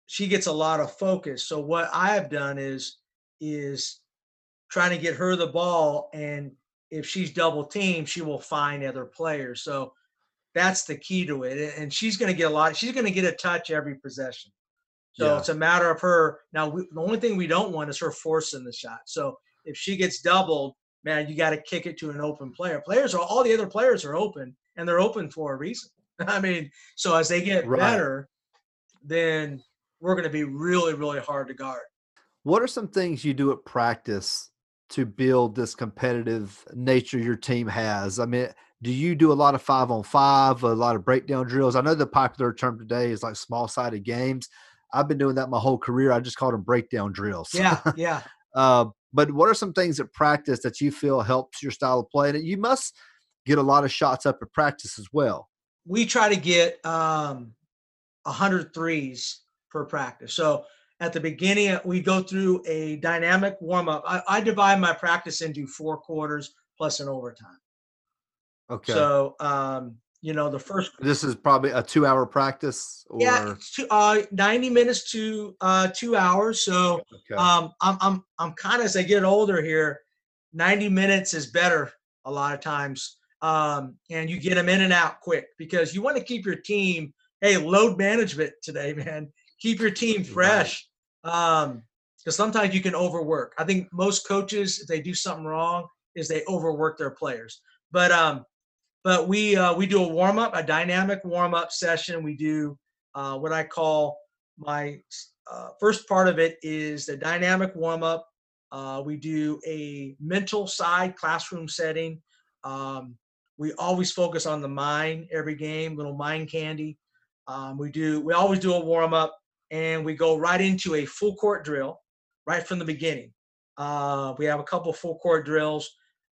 she gets a lot of focus. So what I have done is is trying to get her the ball, and if she's double teamed, she will find other players. So that's the key to it. And she's going to get a lot. She's going to get a touch every possession. So yeah. it's a matter of her. Now, we, the only thing we don't want is her forcing the shot. So if she gets doubled, man, you got to kick it to an open player. Players are all the other players are open, and they're open for a reason. I mean, so as they get right. better, then we're going to be really, really hard to guard. What are some things you do at practice to build this competitive nature your team has? I mean, do you do a lot of five on five, a lot of breakdown drills? I know the popular term today is like small sided games. I've been doing that my whole career. I just called them breakdown drills. Yeah, yeah. uh, but what are some things at practice that you feel helps your style of play? And you must get a lot of shots up at practice as well. We try to get um, 100 threes per practice. So at the beginning, uh, we go through a dynamic warm up. I, I divide my practice into four quarters plus an overtime. Okay. So um, you know the first this is probably a two hour practice or yeah two, uh 90 minutes to uh two hours so okay. um i'm i'm i'm kind of as i get older here 90 minutes is better a lot of times um and you get them in and out quick because you want to keep your team hey load management today man keep your team fresh um because sometimes you can overwork i think most coaches if they do something wrong is they overwork their players but um but we uh, we do a warm up, a dynamic warm up session. We do uh, what I call my uh, first part of it is the dynamic warm up. Uh, we do a mental side classroom setting. Um, we always focus on the mind every game, little mind candy. Um, we do we always do a warm up and we go right into a full court drill right from the beginning. Uh, we have a couple full court drills,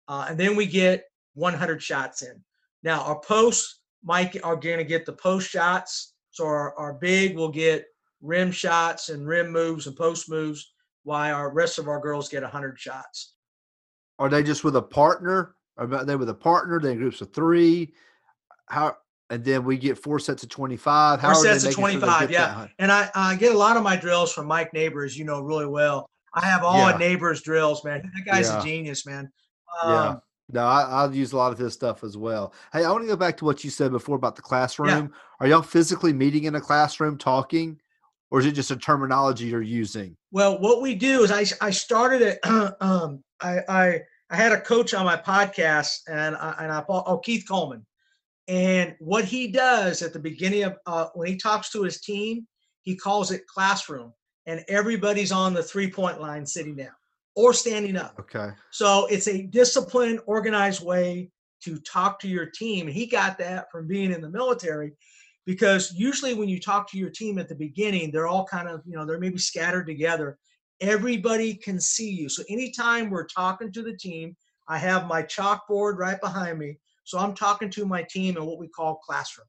uh, and then we get 100 shots in. Now our posts might are going to get the post shots, so our, our big will get rim shots and rim moves and post moves, while our rest of our girls get 100 shots. Are they just with a partner? Are they with a partner? They groups of three. How and then we get four sets of 25. How four sets of 25, sure yeah. And I, I get a lot of my drills from Mike Neighbors, you know, really well. I have all yeah. Neighbors drills, man. That guy's yeah. a genius, man. Um, yeah. No, I, will use a lot of his stuff as well. Hey, I want to go back to what you said before about the classroom. Yeah. Are y'all physically meeting in a classroom talking, or is it just a terminology you're using? Well, what we do is I, I started it. um, I, I I had a coach on my podcast, and I, and I oh Keith Coleman, and what he does at the beginning of uh, when he talks to his team, he calls it classroom, and everybody's on the three point line sitting down or standing up. Okay. So it's a disciplined, organized way to talk to your team. He got that from being in the military because usually when you talk to your team at the beginning, they're all kind of, you know, they're maybe scattered together everybody can see you. So anytime we're talking to the team, I have my chalkboard right behind me. So I'm talking to my team in what we call classroom.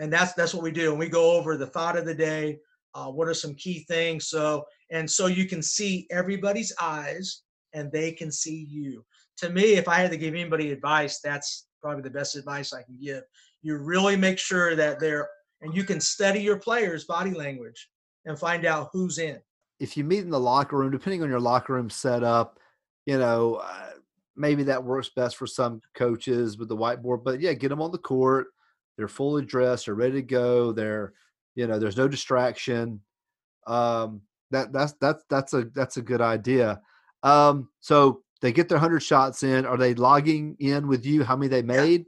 And that's that's what we do. And we go over the thought of the day. Uh, what are some key things? So and so you can see everybody's eyes and they can see you. To me, if I had to give anybody advice, that's probably the best advice I can give. You really make sure that they're and you can study your players' body language and find out who's in if you meet in the locker room, depending on your locker room setup, you know, uh, maybe that works best for some coaches with the whiteboard. But yeah, get them on the court. They're fully dressed. They're ready to go. They're, you know, there's no distraction. Um, that that's that's that's a that's a good idea. Um, so they get their hundred shots in. Are they logging in with you? How many they made?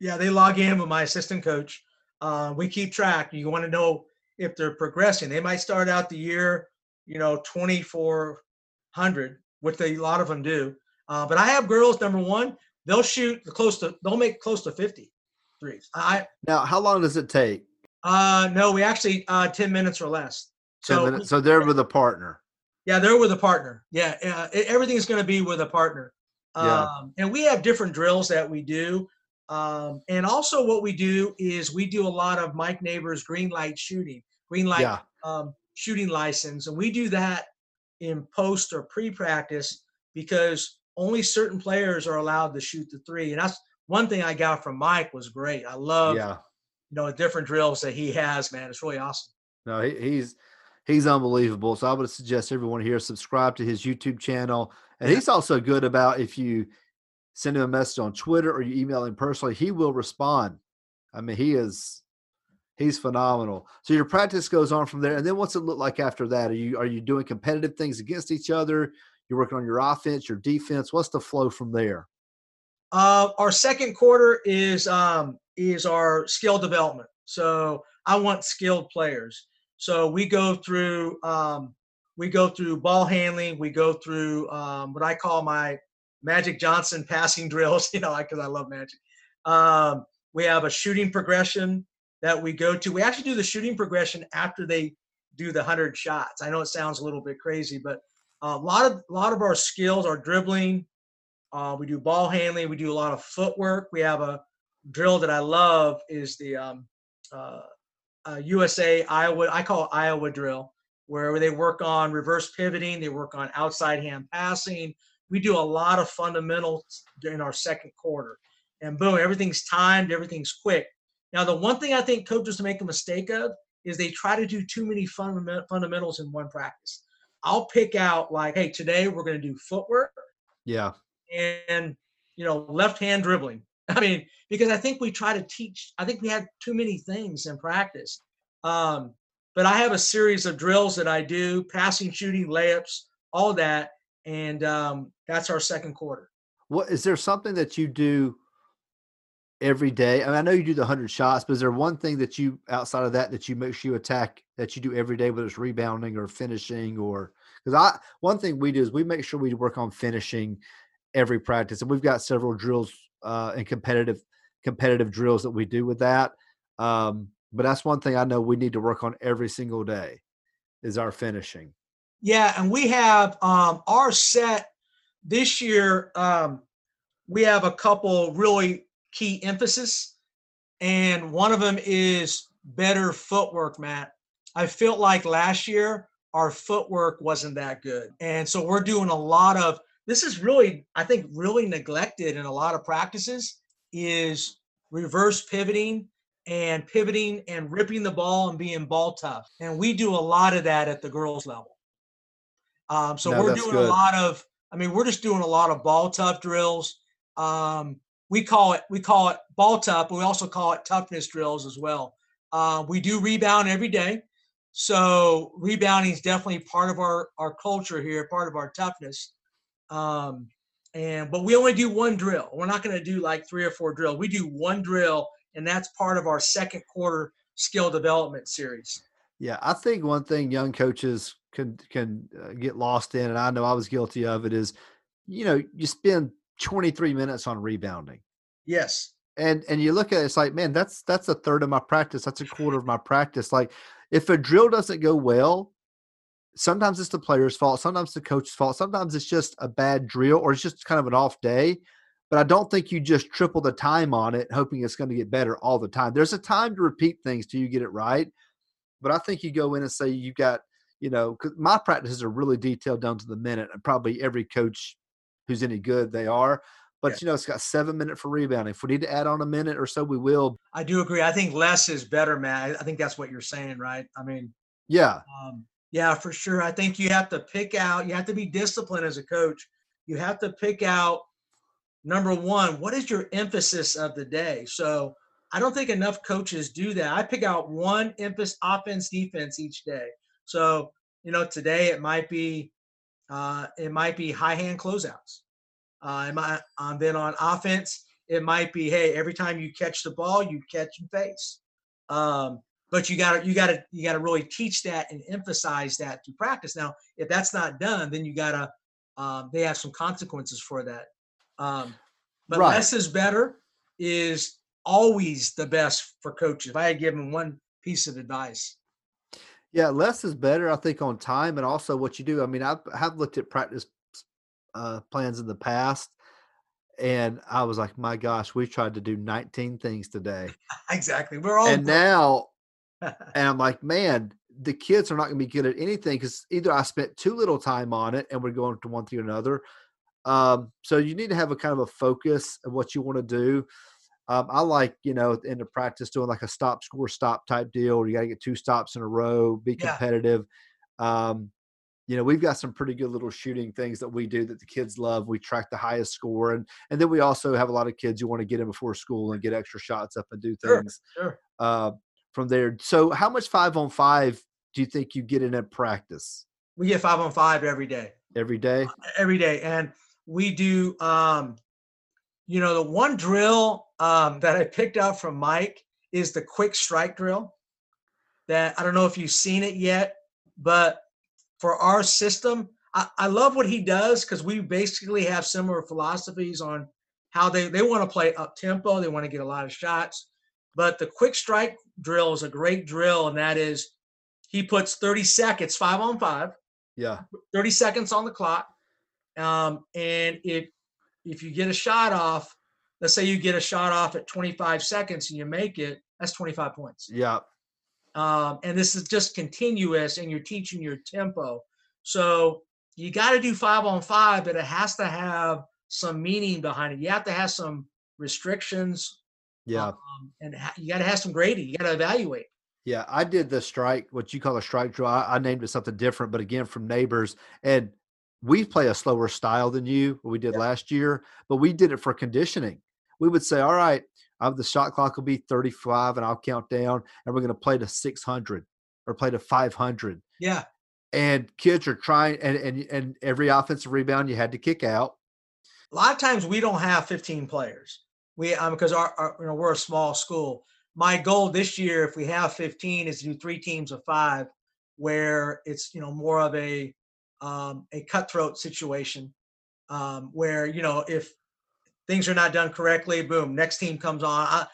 Yeah, yeah they log in with my assistant coach. Uh, we keep track. You want to know if they're progressing. They might start out the year you know, 2,400, which they, a lot of them do. Uh, but I have girls, number one, they'll shoot close to, they'll make close to 50 threes. I, now, how long does it take? Uh, no, we actually, uh, 10 minutes or less. 10 so, minutes. So they're with a partner. Yeah, they're with a partner. Yeah. Uh, everything's going to be with a partner. Yeah. Um, and we have different drills that we do. Um, and also what we do is we do a lot of Mike Neighbors green light shooting, green light yeah. um, shooting license. And we do that in post or pre practice because only certain players are allowed to shoot the three. And that's one thing I got from Mike was great. I love, yeah. you know, different drills that he has, man. It's really awesome. No, he, he's, he's unbelievable. So I would suggest everyone here subscribe to his YouTube channel. And he's also good about if you send him a message on Twitter or you email him personally, he will respond. I mean, he is He's phenomenal. So your practice goes on from there, and then what's it look like after that? Are you are you doing competitive things against each other? You're working on your offense, your defense. What's the flow from there? Uh, our second quarter is um, is our skill development. So I want skilled players. So we go through um, we go through ball handling. We go through um, what I call my Magic Johnson passing drills. You know, because I, love Magic. Um, we have a shooting progression that we go to. We actually do the shooting progression after they do the 100 shots. I know it sounds a little bit crazy, but a lot of a lot of our skills are dribbling. Uh, we do ball handling. We do a lot of footwork. We have a drill that I love is the um, uh, uh, USA Iowa. I call it Iowa drill, where they work on reverse pivoting. They work on outside hand passing. We do a lot of fundamentals in our second quarter, and boom, everything's timed. Everything's quick. Now, the one thing I think coaches make a mistake of is they try to do too many fundament, fundamentals in one practice. I'll pick out like, hey, today we're going to do footwork. Yeah. And, you know, left hand dribbling. I mean, because I think we try to teach, I think we have too many things in practice. Um, but I have a series of drills that I do passing, shooting, layups, all that. And um, that's our second quarter. What is there something that you do every day? I mean, I know you do the 100 shots, but is there one thing that you, outside of that, that you make sure you attack that you do every day, whether it's rebounding or finishing or because I, one thing we do is we make sure we work on finishing every practice. And we've got several drills uh, and competitive, competitive drills that we do with that. Um, but that's one thing I know we need to work on every single day is our finishing. Yeah. And we have um, our set this year. Um, we have a couple really key emphasis, and one of them is better footwork, Matt. I felt like last year our footwork wasn't that good. And so we're doing a lot of this is really, I think, really neglected in a lot of practices is reverse pivoting and pivoting and ripping the ball and being ball tough. And we do a lot of that at the girls level. Um, so no, we're doing good. a lot of, I mean, we're just doing a lot of ball tough drills. Um, we call it we call it ball tough, but we also call it toughness drills as well. Uh, we do rebound every day, so rebounding is definitely part of our our culture here, part of our toughness. Um, and but we only do one drill. We're not going to do like three or four drills. We do one drill, and that's part of our second quarter skill development series. Yeah, I think one thing young coaches can can uh, get lost in, and I know I was guilty of it, is you know you spend 23 minutes on rebounding. Yes. And and you look at it, it's like, man, that's that's a third of my practice. That's a quarter of my practice. Like if a drill doesn't go well, sometimes it's the player's fault, sometimes the coach's fault, sometimes it's just a bad drill or it's just kind of an off day. But I don't think you just triple the time on it, hoping it's going to get better all the time. There's a time to repeat things till you get it right. But I think you go in and say you've got, you know, because my practices are really detailed down to the minute, and probably every coach who's any good they are. But yeah. you know, it's got seven minute for rebounding. If we need to add on a minute or so, we will. I do agree. I think less is better, man. I think that's what you're saying, right? I mean, yeah, um, yeah, for sure. I think you have to pick out. You have to be disciplined as a coach. You have to pick out number one. What is your emphasis of the day? So I don't think enough coaches do that. I pick out one emphasis, offense, defense each day. So you know, today it might be uh, it might be high hand closeouts. Uh, it might, um, then on offense, it might be, hey, every time you catch the ball, you catch and face. Um, but you got to you got to you got to really teach that and emphasize that to practice. Now, if that's not done, then you got to um, they have some consequences for that. Um, but right. less is better is always the best for coaches. If I had given one piece of advice, yeah, less is better, I think, on time and also what you do. I mean, I've, have looked at practice uh, plans in the past, and I was like, my gosh, we tried to do 19 things today. exactly. We're all. And now, and I'm like, man, the kids are not going to be good at anything because either I spent too little time on it and we're going to one thing or another. Um, so you need to have a kind of a focus of what you want to do. Um, I like, you know, in the practice doing like a stop score stop type deal. Where you got to get two stops in a row, be competitive. Yeah. Um, you know, we've got some pretty good little shooting things that we do that the kids love. We track the highest score, and and then we also have a lot of kids who want to get in before school and get extra shots up and do things sure, sure. Uh, from there. So, how much five on five do you think you get in at practice? We get five on five every day. Every day. Every day, and we do. um You know, the one drill um, that I picked out from Mike is the quick strike drill. That I don't know if you've seen it yet, but for our system, I, I love what he does because we basically have similar philosophies on how they, they want to play up tempo, they want to get a lot of shots. But the quick strike drill is a great drill, and that is he puts 30 seconds, five on five. Yeah. 30 seconds on the clock. Um, and if if you get a shot off, let's say you get a shot off at 25 seconds and you make it, that's 25 points. Yeah. Um, and this is just continuous and you're teaching your tempo. So you got to do five on five, but it has to have some meaning behind it. You have to have some restrictions. Yeah. Um, and ha- you got to have some grading. You got to evaluate. Yeah, I did the strike, what you call a strike drill. I, I, named it something different, but again, from neighbors. And we play a slower style than you, we did yeah. last year, but we did it for conditioning. We would say, all right, of the shot clock will be 35 and I'll count down and we're going to play to 600 or play to 500. Yeah. And kids are trying and and and every offensive rebound you had to kick out. A lot of times we don't have 15 players. We um because our, our you know we're a small school. My goal this year, if we have 15, is to do three teams of five, where it's you know more of a um, a cutthroat situation, um, where you know if things are not done correctly, boom, next team comes on. I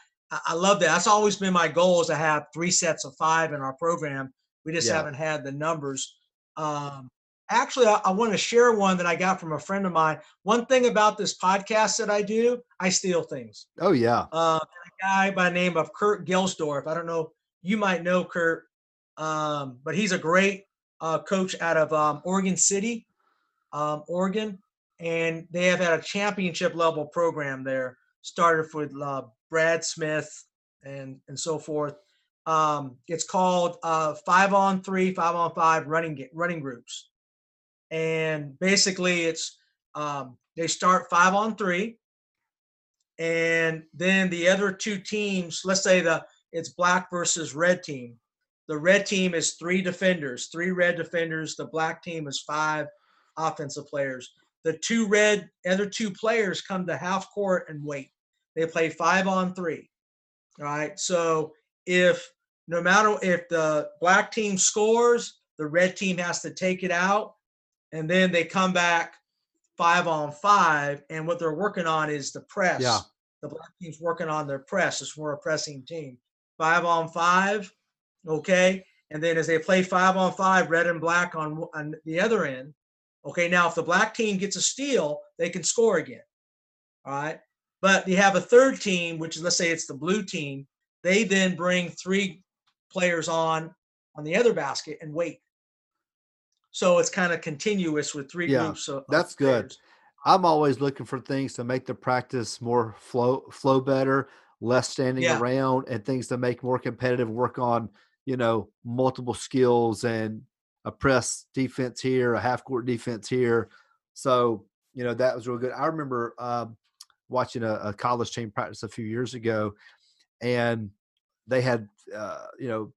I love that. That's always been my goal is to have three sets of five in our program. We just Yeah. haven't had the numbers. Um, actually, I, I want to share one that I got from a friend of mine. One thing about this podcast that I do, I steal things. Oh yeah. Uh, a guy by the name of Kurt Gelsdorf. I don't know. You might know Kurt, um, but he's a great uh, coach out of um, Oregon City, um, Oregon, and they have had a championship level program there. Started with uh, Brad Smith and and so forth. Um, it's called uh, five on three, five on five running running groups, and basically it's um, they start five on three, and then the other two teams. Let's say the it's black versus red team. The red team is three defenders, three red defenders. The black team is five offensive players. The two red other two players come to half court and wait. They play five on three. All right. So if no matter if the black team scores, the red team has to take it out, and then they come back five on five. And what they're working on is the press. Yeah. The black team's working on their press. It's we're a pressing team. Five on five. Okay. And then as they play five on five, red and black on, on the other end. Okay. Now, if the black team gets a steal, they can score again. All right. But you have a third team, which is let's say it's the blue team. They then bring three players on on the other basket and wait. So it's kind of continuous with three Yeah, groups. Of, of that's good. I'm always looking for things to make the practice more flow flow better, less standing Yeah. around, and things to make more competitive. Work on you know multiple skills and a press defense here, a half court defense here. So you know that was real good. I remember um, watching a, a college team practice a few years ago, and they had uh, you know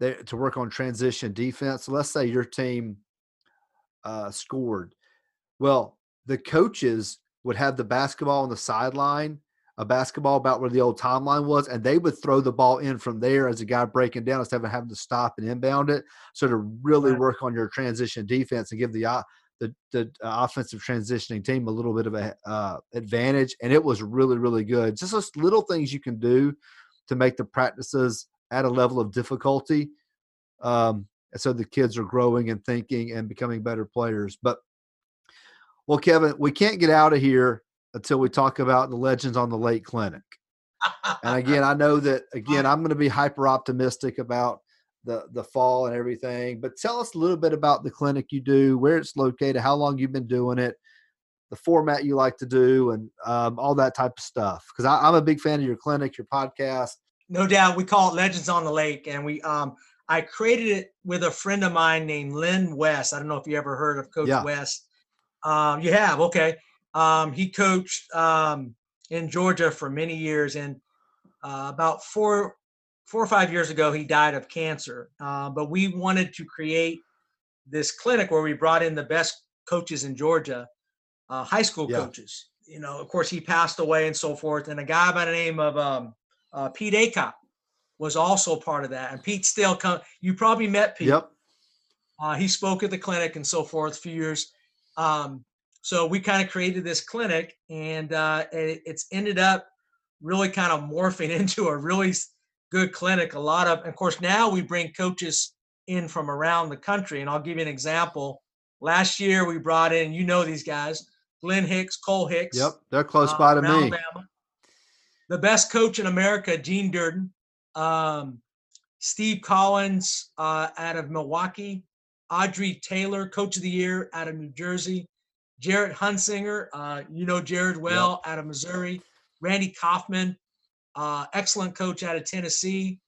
they, to work on transition defense. So let's say your team uh, scored. Well, the coaches would have the basketball on the sideline, a basketball about where the old timeline was, and they would throw the ball in from there as a guy breaking down instead of having to stop and inbound it. So to really Right. work on your transition defense and give the the, the uh, offensive transitioning team a little bit of a uh, advantage, and it was really really good. Just those little things you can do to make the practices at a level of difficulty. Um, and so the kids are growing and thinking and becoming better players. But well, Kevin, we can't get out of here until we talk about the Legends on the Lake Clinic. And again, I know that again, I'm going to be hyper optimistic about the the fall and everything. But tell us a little bit about the clinic you do, where it's located, how long you've been doing it, the format you like to do, and um, all that type of stuff. Because I'm a big fan of your clinic, your podcast. no doubt we call it legends on the lake and we um i created it with a friend of mine named lynn west i don't know if you ever heard of coach Yeah. west um you have okay um he coached um in georgia for many years and uh, about four four or five years ago he died of cancer uh, but we wanted to create this clinic where we brought in the best coaches in georgia uh, high school Yeah. coaches you know of course he passed away and so forth and a guy by the name of um, uh, Pete Acott was also part of that. And Pete still come. You probably met Pete. Yep. Uh, he spoke at the clinic and so forth a few years. Um, so we kind of created this clinic, and uh, it, it's ended up really kind of morphing into a really good clinic. A lot of, of course, now we bring coaches in from around the country, and I'll give you an example. Last year we brought in, you know, these guys, Glenn Hicks, Cole Hicks. Yep. They're close uh, by to me. Alabama. The best coach in America, Gene Durden. Um, Steve Collins uh, out of Milwaukee. Audrey Taylor, coach of the year out of New Jersey. Jared Hunsinger, uh, you know Jared well, out of Missouri. Randy Kaufman, uh, excellent coach out of Tennessee.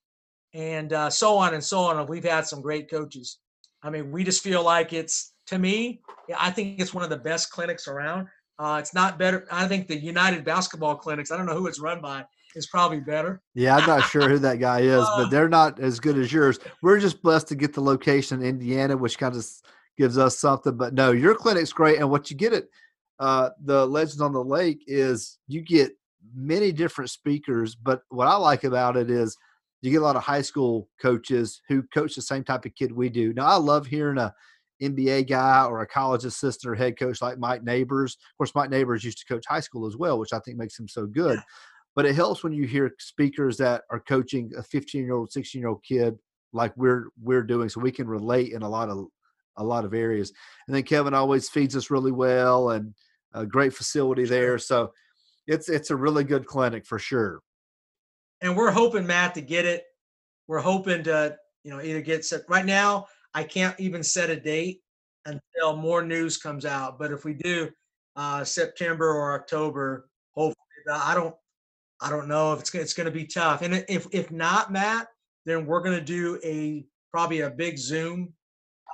And uh, so on and so on. We've had some great coaches. I mean, we just feel like it's, to me, yeah, I think it's one of the best clinics around. Uh, it's not better. I think the United Basketball Clinics, I don't know who it's run by, is probably better. Yeah, I'm not sure who that guy is, but they're not as good as yours. We're just blessed to get the location in Indiana, which kind of gives us something. But no, your clinic's great, and what you get at uh, the Legends on the Lake is you get many different speakers. But what I like about it is you get a lot of high school coaches who coach the same type of kid we do. Now, I love hearing a NBA guy or a college assistant or head coach like Mike Neighbors. Of course, Mike Neighbors used to coach high school as well, which I think makes him so good. Yeah. But it helps when you hear speakers that are coaching a 15 year old, 16 year old kid like we're we're doing, so we can relate in a lot of a lot of areas. And then Kevin always feeds us really well and a great facility there. So it's it's a really good clinic for sure. And we're hoping Matt to get it. We're hoping to you know either get set right now. I can't even set a date until more news comes out. But if we do uh, September or October, hopefully I don't I don't know if it's it's going to be tough. And if if not Matt, then we're going to do a probably a big Zoom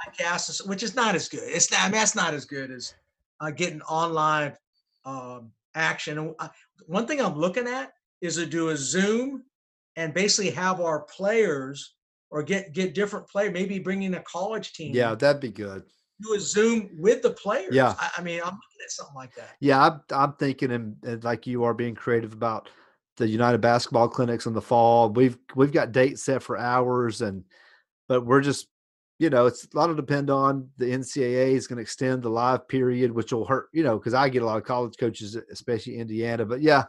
podcast, which is not as good. It's not, I mean, that's not as good as uh, getting online um, action. And uh, one thing I'm looking at is to do a Zoom and basically have our players or get get different player, maybe bringing a college team. Yeah, that'd be good. Do a Zoom with the players. Yeah, I, I mean, I'm looking at something like that. Yeah, I'm, I'm thinking, and, and like you are being creative about the United Basketball Clinics in the fall. We've we've got dates set for hours, and but we're just you know, it's a lot of depend on the NCAA is going to extend the live period, which will hurt, you know, because I get a lot of college coaches, especially Indiana. But yeah,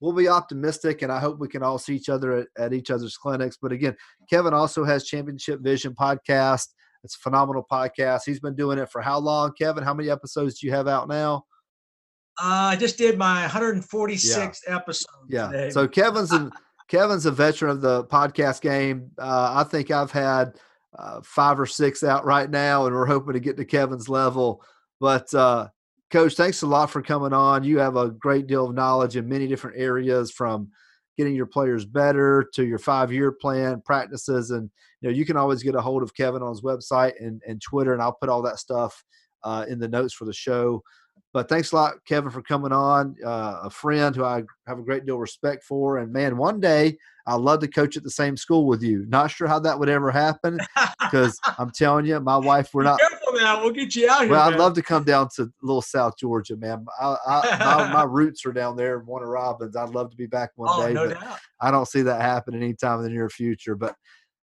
we'll be optimistic, and I hope we can all see each other at, at each other's clinics. But again, Kevin also has Championship Vision podcast. It's a phenomenal podcast. He's been doing it for how long, Kevin? How many episodes do you have out now? Uh, I just did my 146th yeah. episode. Yeah. Today. So Kevin's a, Kevin's a veteran of the podcast game. Uh, I think I've had – uh, five or six out right now, and we're hoping to get to Kevin's level. But uh, Coach, thanks a lot for coming on. You have a great deal of knowledge in many different areas, from getting your players better to your five-year plan, practices, and you know you can always get a hold of Kevin on his website and, and Twitter, and I'll put all that stuff uh, in the notes for the show. But thanks a lot, Kevin, for coming on. Uh, a friend who I have a great deal of respect for, and man, one day I'd love to coach at the same school with you. Not sure how that would ever happen because I'm telling you, my wife, we're not. Careful now, we'll get you out here. Well. I'd love to come down to little South Georgia, man. I, I, my, my, roots are down there in Warner Robins. I'd love to be back one oh, day, no but doubt. I don't see that happening anytime in the near future. But,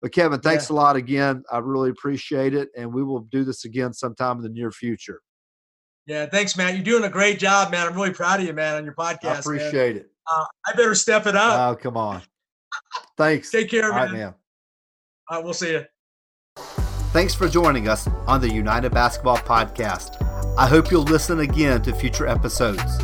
but Kevin, thanks yeah. a lot again. I really appreciate it, and we will do this again sometime in the near future. Yeah, thanks, man. You're doing a great job, man. I'm really proud of you, man, on your podcast. I appreciate man. it. Uh, I better step it up. Oh, come on. Thanks. Take care, All man. Right, man. All right, we'll see you. Thanks for joining us on the United Basketball Podcast. I hope you'll listen again to future episodes.